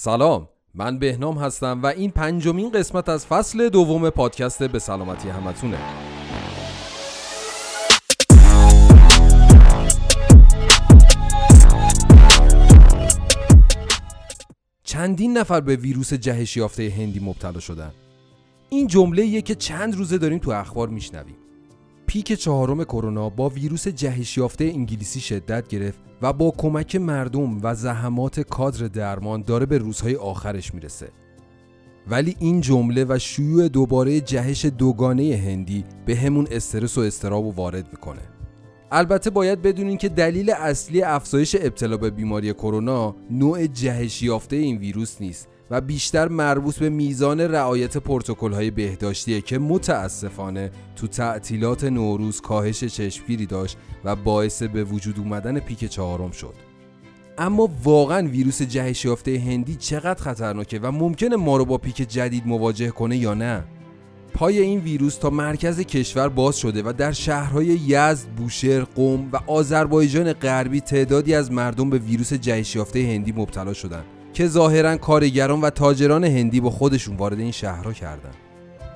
سلام من بهنام هستم و این پنجمین قسمت از فصل دوم پادکست به سلامتی همتونه. چندین نفر به ویروس جهش یافته هندی مبتلا شدن. این جمله که چند روزه داریم تو اخبار میشنویم. پیک چهارم کرونا با ویروس جهش یافته انگلیسی شدت گرفت و با کمک مردم و زحمات کادر درمان داره به روزهای آخرش می‌رسه. ولی این جمله و شیوع دوباره جهش دوگانه هندی به همون استرس و استراب و وارد می‌کنه. البته باید بدونین که دلیل اصلی افزایش ابتلا به بیماری کرونا نوع جهش یافته این ویروس نیست. و بیشتر مربوط به میزان رعایت های بهداشتیه که متاسفانه تو تعطیلات نوروز کاهش چشمگیری داشت و باعث به وجود اومدن پیک چهارم شد. اما واقعا ویروس جهش یافته هندی چقدر خطرناکه و ممکنه ما رو با پیک جدید مواجه کنه یا نه؟ پای این ویروس تا مرکز کشور باز شده و در شهرهای یزد، بوشهر، قم و آذربایجان غربی تعدادی از مردم به ویروس جهش یافته هندی مبتلا شدند. که ظاهرا کارگران و تاجران هندی با خودشون وارد این شهرها کردن.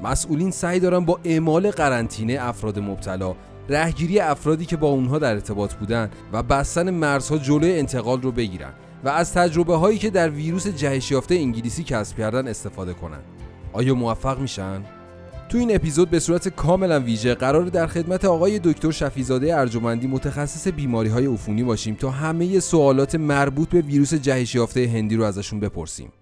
مسئولین سعی دارن با اعمال قرنطینه افراد مبتلا رهگیری افرادی که با اونها در ارتباط بودن و بستن مرزها جلوی انتقال رو بگیرن و از تجربه هایی که در ویروس جهش یافته انگلیسی کسب کردن استفاده کنن. آیا موفق میشن؟ تو این اپیزود به صورت کاملا ویژه قرار در خدمت آقای دکتر شفیزاده ارجمندی متخصص بیماری های عفونی باشیم تا همه سوالات مربوط به ویروس جهش یافته هندی رو ازشون بپرسیم.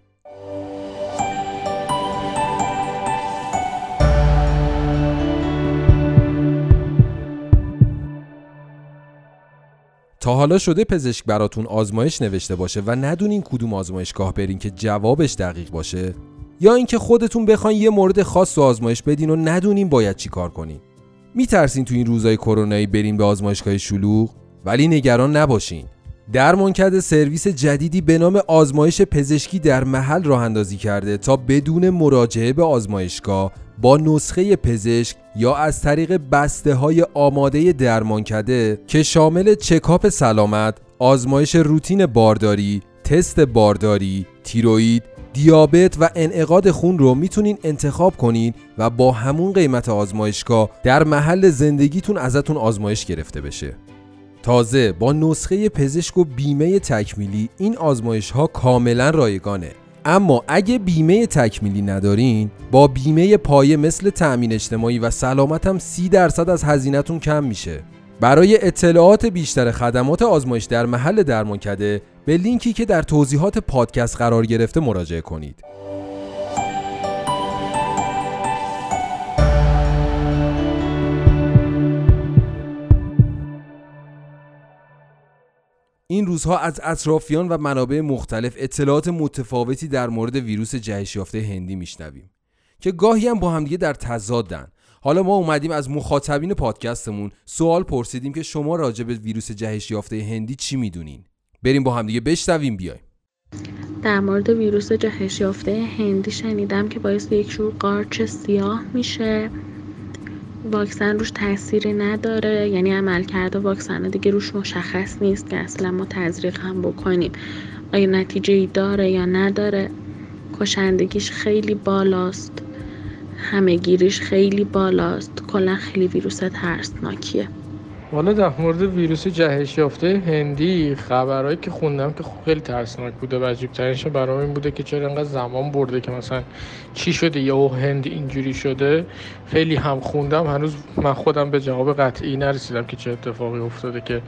تا حالا شده پزشک براتون آزمایش نوشته باشه و ندونین کدوم آزمایشگاه برین که جوابش دقیق باشه یا اینکه خودتون بخواین یه مورد خاص و آزمایش بدین و ندونین باید چی کار کنین. میترسین تو این روزای کرونایی برین به آزمایشگاه شلوغ؟ ولی نگران نباشین. درمانکرد سرویس جدیدی به نام آزمایش پزشکی در محل راه اندازی کرده تا بدون مراجعه به آزمایشگاه با نسخه پزشک یا از طریق بسته های آماده درمانکده که شامل چکاپ سلامت، آزمایش روتین بارداری، تست بارداری، تیروید، دیابت و انعقاد خون رو می‌تونین انتخاب کنین و با همون قیمت آزمایشگاه در محل زندگیتون ازتون آزمایش گرفته بشه. تازه با نسخه پزشک و بیمه تکمیلی این آزمایش ها کاملا رایگانه. اما اگه بیمه تکمیلی ندارین با بیمه پایه مثل تأمین اجتماعی و سلامت هم 30 درصد از هزینهتون کم میشه. برای اطلاعات بیشتر خدمات آزمایش در محل درمانکده به لینکی که در توضیحات پادکست قرار گرفته مراجعه کنید. این روزها از اطرافیان و منابع مختلف اطلاعات متفاوتی در مورد ویروس جهش یافته هندی میشنویم که گاهی هم با همدیگه در تضادن حالا ما اومدیم از مخاطبین پادکستمون سوال پرسیدیم که شما راجع به ویروس جهش یافته هندی چی می‌دونین بریم با همدیگه بشنویم بیایم. در مورد ویروس جهش یافته هندی شنیدم که باعث یک شور قارچ سیاه میشه. واکسن روش تاثیری نداره یعنی عمل کرده واکسن دیگه روش مشخص نیست که اصلا ما تزریق هم بکنیم. آیا نتیجه ای داره یا نداره؟ کشندگیش خیلی بالاست همه گیریش خیلی بالاست. کلا خیلی ویروس ترسناکیه حالا در مورد ویروس جهش یافته هندی خبرهایی که خوندم که خیلی ترسناک بوده و عجیب ترینش برام این بوده که چرا انقدر زمان برده که مثلا چی شده یا هند اینجوری شده. خیلی هم خوندم هنوز من خودم به جواب قطعی نرسیدم که چه اتفاقی افتاده که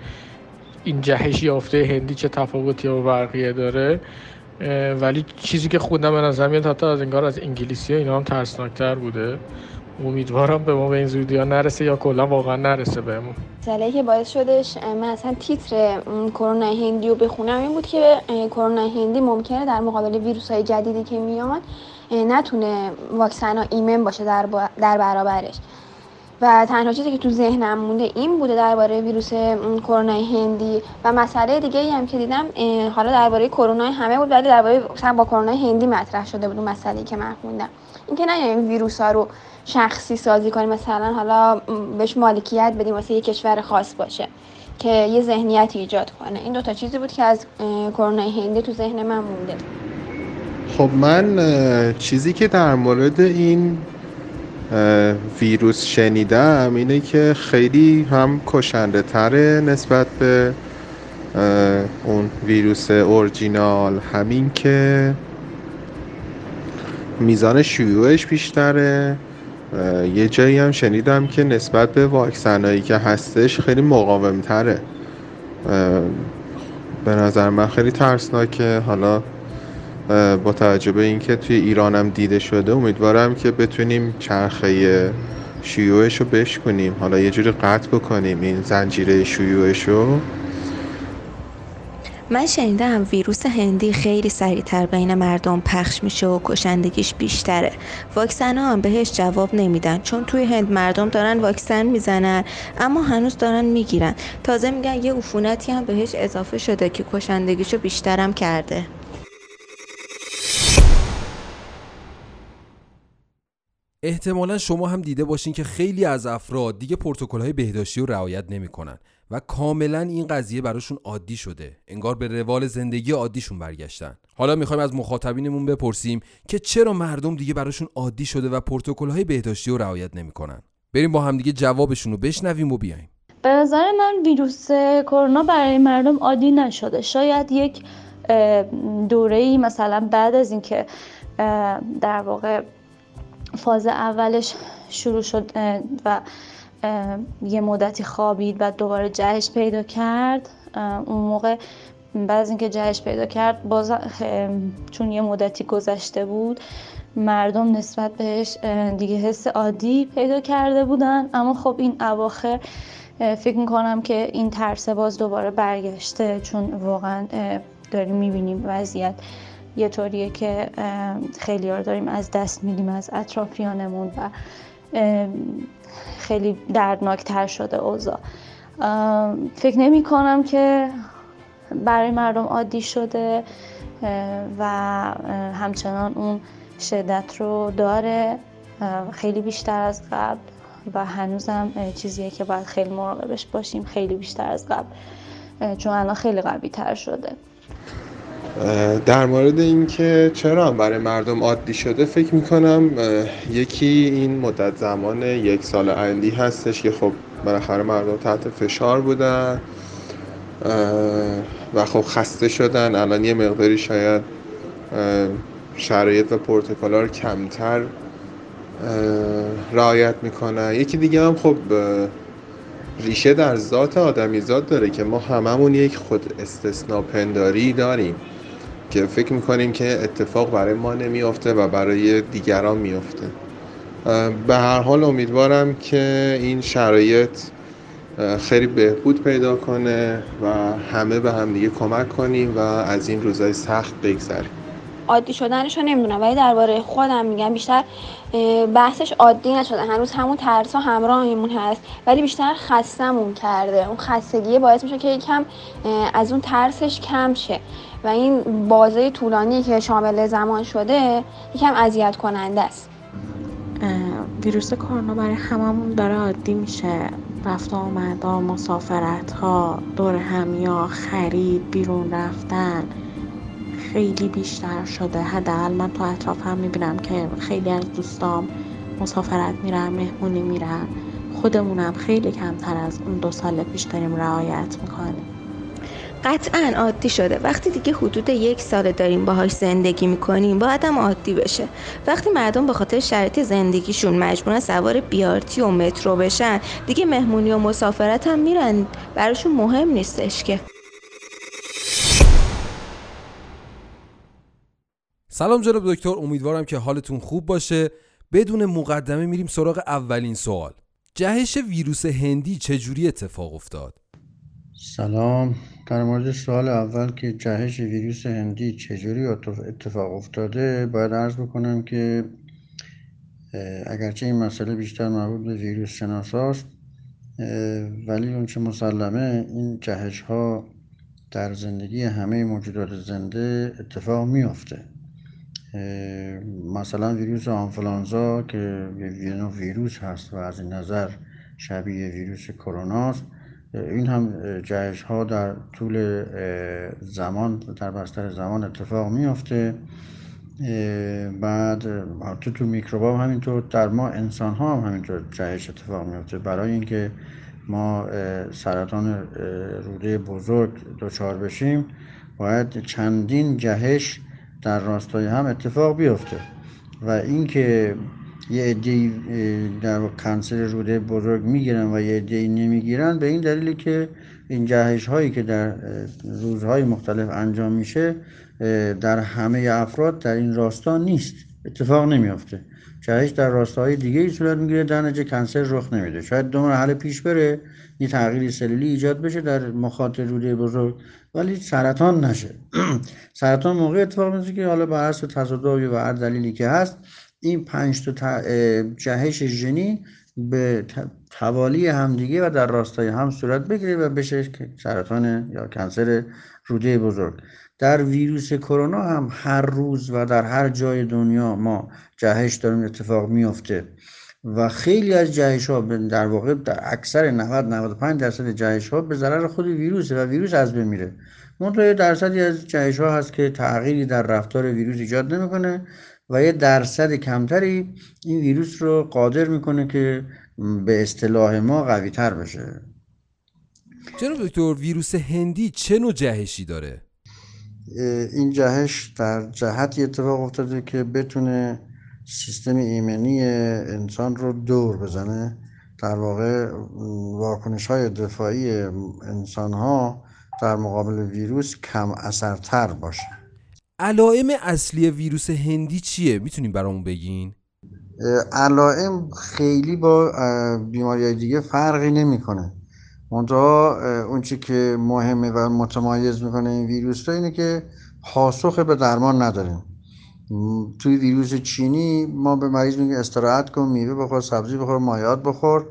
این جهش یافته هندی چه تفاوتی با بقیه داره. ولی چیزی که خوندم من از میاد حتی از انگار از انگلیسی ها اینا هم ترسناکتر بوده. امیدوارم به ما به این زودی ها نرسه یا کلا واقعا نرسه بهمون. مسئله که باعث شدش من اصلا تیتر کرونا هندی رو بخونم این بود که کرونا هندی ممکنه در مقابل ویروس های جدیدی که میان نتونه واکسن ها ایمن باشه در, در برابرش. و تنها چیزی که تو ذهنم مونده این بوده درباره ویروس کرونا هندی. و مسئله دیگه ای هم که دیدم حالا درباره کرونا همه بود ولی درباره با کرونا هندی مطرح شده بود مسئله که من خوندم. اینکه نه این ویروس ها رو شخصی سازی کنیم مثلا حالا بهش مالکیت بدیم واسه یه کشور خاص باشه که یه ذهنیت ایجاد کنه. این دوتا چیزی بود که از کرونا هندی تو ذهن من مونده. خب من چیزی که در مورد این ویروس شنیدم اینه که خیلی هم کشنده تره نسبت به اون ویروس اورجینال. همین که میزان شیوعش بیشتره. یه جایی هم شنیدم که نسبت به واکسنایی که هستش خیلی مقاوم تره به نظر من خیلی ترسناکه. حالا با توجه به اینکه توی ایرانم دیده شده امیدوارم که بتونیم چرخه شیوعش رو بشکنیم. حالا یه جوری قطع بکنیم این زنجیره شیوعش رو. من شنیدم ویروس هندی خیلی سریعتر بین مردم پخش میشه و کشندگیش بیشتره. واکسن هم بهش جواب نمیدن چون توی هند مردم دارن واکسن می‌زنن اما هنوز دارن می‌گیرن. تازه میگن یه عفونتی هم بهش اضافه شده که کشندگیشو بیشترم کرده. احتمالا شما هم دیده باشین که خیلی از افراد دیگه های بهداشتی رو رعایت نمی‌کنن و کاملا این قضیه براشون عادی شده. انگار به روال زندگی عادیشون برگشتن. حالا می‌خوایم از مخاطبینمون بپرسیم که چرا مردم دیگه براشون عادی شده و های بهداشتی رو رعایت نمی‌کنن؟ بریم با همدیگه جوابشون رو بشنویم و بیایم. به نظر من ویروس کرونا برای مردم عادی نشده. شاید یک دوره مثلا بعد از اینکه در واقع فاز اولش شروع شد و یه مدتی خوابید و دوباره جهش پیدا کرد. اون موقع بعد از اینکه جهش پیدا کرد باز چون یه مدتی گذشته بود مردم نسبت بهش دیگه حس عادی پیدا کرده بودن. اما خب این اواخر فکر می‌کنم که این ترس باز دوباره برگشته چون واقعا داریم می‌بینیم وضعیت یه طوریه که خیلی رو داریم از دست میدیم از اطرافیانمون و خیلی دردناکتر شده اوضاع. فکر نمی کنم که برای مردم عادی شده و همچنان اون شدت رو داره. خیلی بیشتر از قبل و هنوزم چیزیه که باید خیلی مراقبش باشیم خیلی بیشتر از قبل چون الان خیلی قوی تر شده. در مورد اینکه چرا برای مردم عادی شده فکر می‌کنم یکی این مدت زمان یک سال عندی هستش که خب بالاخره مردم تحت فشار بودن و خب خسته شدن. الان یه مقداری شاید شرایط و پروتکل‌ها رو کمتر رعایت می‌کنن. یکی دیگه هم خب ریشه در ذات آدمیزاد داره که ما هممون یک خود استثنا پنداری داریم. که فکر می‌کنیم که اتفاق برای ما نمیافته و برای دیگران میافته. به هر حال امیدوارم که این شرایط خیلی بهبود پیدا کنه و همه به هم دیگه کمک کنیم و از این روزای سخت بگذریم. عادی شدنش رو نمی‌دونم ولی درباره خودم میگم بیشتر بحثش عادی نشده. هنوز همون ترس ها همراهمون هست ولی بیشتر خستمون کرده. اون خستگی باعث میشه که یکم از اون ترسش کم شه. و این بازه طولانی که شامل زمان شده یکم اذیت کننده است. ویروس کرونا برای هممون داره عادی میشه. رفت آمد مسافرت ها دور همیا خرید بیرون رفتن. خیلی بیشتر شده. حداقل من تو اطرافم می‌بینم که خیلی از دوستام مسافرت میرن مهمونی میرن. خودمونم خیلی کمتر از اون دو سال پیش داریم رعایت می‌کنیم. قطعا عادی شده. وقتی دیگه حدود یک سال داریم باهاش زندگی می‌کنیم باید هم عادی بشه. وقتی مردم به خاطر شرایط زندگیشون مجبورن سوار بیارتی و مترو بشن دیگه مهمونی و مسافرت هم میرن. براشون مهم نیستش که. سلام جناب دکتر امیدوارم که حالتون خوب باشه. بدون مقدمه میریم سراغ اولین سوال. جهش ویروس هندی چجوری اتفاق افتاد؟ سلام. در مورد سوال اول که جهش ویروس هندی چجوری اتفاق افتاده باید عرض بکنم که اگرچه این مسئله بیشتر مربوط به ویروس شناساست ولی اونچه مسلمه این جهش ها در زندگی همه موجودات زنده اتفاق میافته. مثلا ویروس آنفلانزا که یه ویروس هست و از نظر شبیه ویروس کروناست. این هم جهش ها در طول زمان در بستر زمان اتفاق میافته. بعد تو تو میکروبا هم همینطور در ما انسان ها هم همینطور جهش اتفاق میفته برای اینکه ما سرطان روده بزرگ دچار بشیم باید چندین جهش در راستای هم اتفاق بیفته و اینکه یه عده در کنسر روده بزرگ می‌گیرن و یه عده نمی‌گیرن به این دلیلی که این جهش هایی که در روزهای مختلف انجام میشه در همه افراد در این راستا نیست. اتفاق نمیافته. جهش در راستاهای دیگه ای صورت می‌گیره در نتیجه کنسر رخ نمیده. شاید دو مرحله پیش بره یه تغییر سلولی ایجاد بشه در مخاط روده بزرگ. ولی سرطان نشه. سرطان موقع اتفاق میفته که حالا بر اساس تصادفی و هر دلیلی که هست این پنج تا جهش ژنی به توالی همدیگه و در راستای هم صورت بگیره و بشه سرطان یا کنسر روده بزرگ. در ویروس کرونا هم هر روز و در هر جای دنیا ما جهش داریم اتفاق میافته و خیلی از جهش ها در واقع در اکثر 90 95 درصد جهش ها به ضرر خود ویروس و ویروس از بین میره. منتها درصدی از جهش ها هست که تغییری در رفتار ویروس ایجاد نمی‌کنه و یه درصد کمتری این ویروس رو قادر می‌کنه که به اصطلاح ما قوی تر بشه. جناب دکتر ویروس هندی چه نوع جهشی داره؟ این جهش در جهتی اتفاق افتاده که بتونه سیستم ایمنی انسان رو دور بزنه در واقع واکنش های دفاعی انسان ها در مقابل ویروس کم اثرتر باشه علائم اصلی ویروس هندی چیه؟ می‌تونیم برامون بگین؟ علائم خیلی با بیماری دیگه فرقی نمی‌کنه. منتها اون چی که مهمه و متمایز می‌کنه این ویروس رو اینه که پاسخ به درمان نداریم. توی ویروس چینی ما به مریض میگیم استراحت کن میوه بخور سبزی بخور مایات بخور.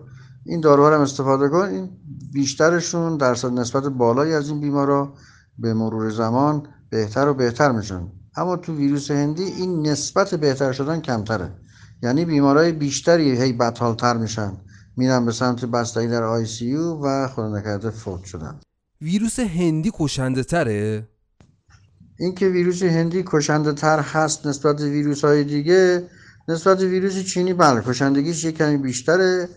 این داروها هم استفاده کن. این بیشترشون درصد نسبت بالایی از این بیمارا به مرور زمان بهتر و بهتر میشن. اما تو ویروس هندی این نسبت بهتر شدن کمتره. یعنی بیمارای بیشتری هی بدحالتر میشن. میرن به سمت بستگی در آی سی و خدا نکرده فوت شدن ویروس هندی کشنده تره؟ اینکه ویروس هندی کشنده تر هست نسبت به ویروس های دیگه نسبت به ویروس چینی بله کشندگیش یک کمی بیشتره.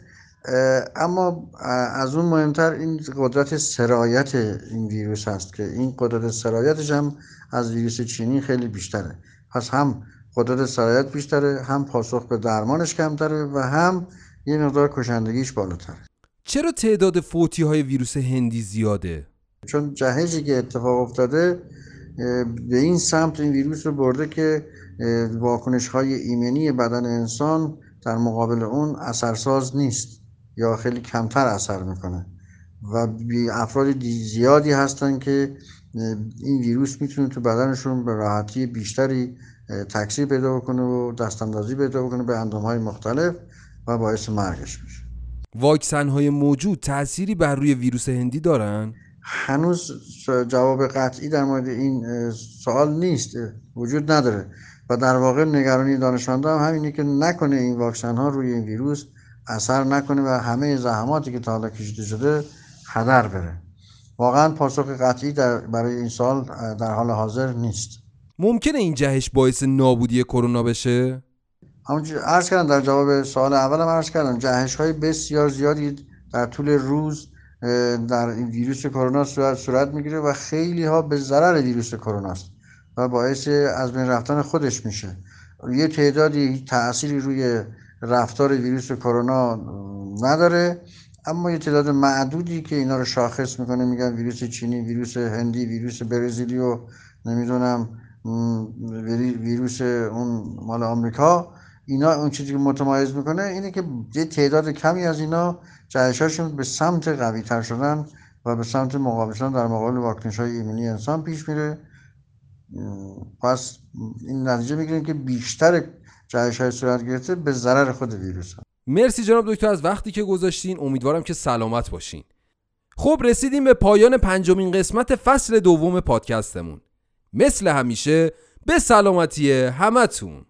اما از اون مهمتر این قدرت سرایت این ویروس هست که این قدرت سرایتش هم از ویروس چینی خیلی بیشتره. پس هم قدرت سرایت بیشتره هم پاسخ به درمانش کمتره و هم یه مقدار کشندگیش بالاتره چرا تعداد فوتی های ویروس هندی زیاده؟ چون جهشی که اتفاق افتاده به این سمت این ویروس رو برده که واکنش های ایمنی بدن انسان در مقابل اون اثرساز نیست یا خیلی کمتر اثر می‌کنه. و افراد زیادی هستن که این ویروس می‌تونه تو بدنشون به راحتی بیشتری تکثیر پیدا بکنه و دستاندازی پیدا بکنه به اندام های مختلف. و باعث مرگش میشه. واکسن های موجود تأثیری بر روی ویروس هندی دارن؟ هنوز جواب قطعی در مورد این سوال نیست وجود نداره. و در واقع نگرانی دانشمندان هم همینه که نکنه این واکسن ها روی این ویروس اثر نکنه و همه زحماتی که تا حالا کشیده شده هدر بره. واقعا پاسخ قطعی در برای این سال در حال حاضر نیست. ممکنه این جهش باعث نابودی کرونا بشه؟ همونجور عرض کردم در جواب سوال اولم عرض کردم جهش های بسیار زیادی در طول روز در این ویروس کرونا صورت, صورت می‌گیره و خیلی ها به ضرر ویروس کرونا است و باعث از بین رفتن خودش میشه. یه تعدادی تأثیری روی رفتار ویروس کرونا نداره اما یه تعداد معدودی که اینا رو شاخص می‌کنه میگن ویروس چینی ویروس هندی ویروس برزیلی و نمی‌دونم ویروس اون مال آمریکا. اینا اون چیزی که متمایز می‌کنه اینه که یه تعداد کمی از اینا جهشاشون به سمت قوی تر شدن و به سمت مقابل شدن در مقابل واکنش های ایمنی انسان پیش میره. پس این نتیجه می‌گیریم که بیشتر جهش های صورت گرفته به ضرر خود ویروس مرسی جناب دکتر از وقتی که گذاشتین. امیدوارم که سلامت باشین. خب رسیدیم به پایان پنجمین قسمت فصل دوم پادکستمون. مثل همیشه به سلامتی همتون.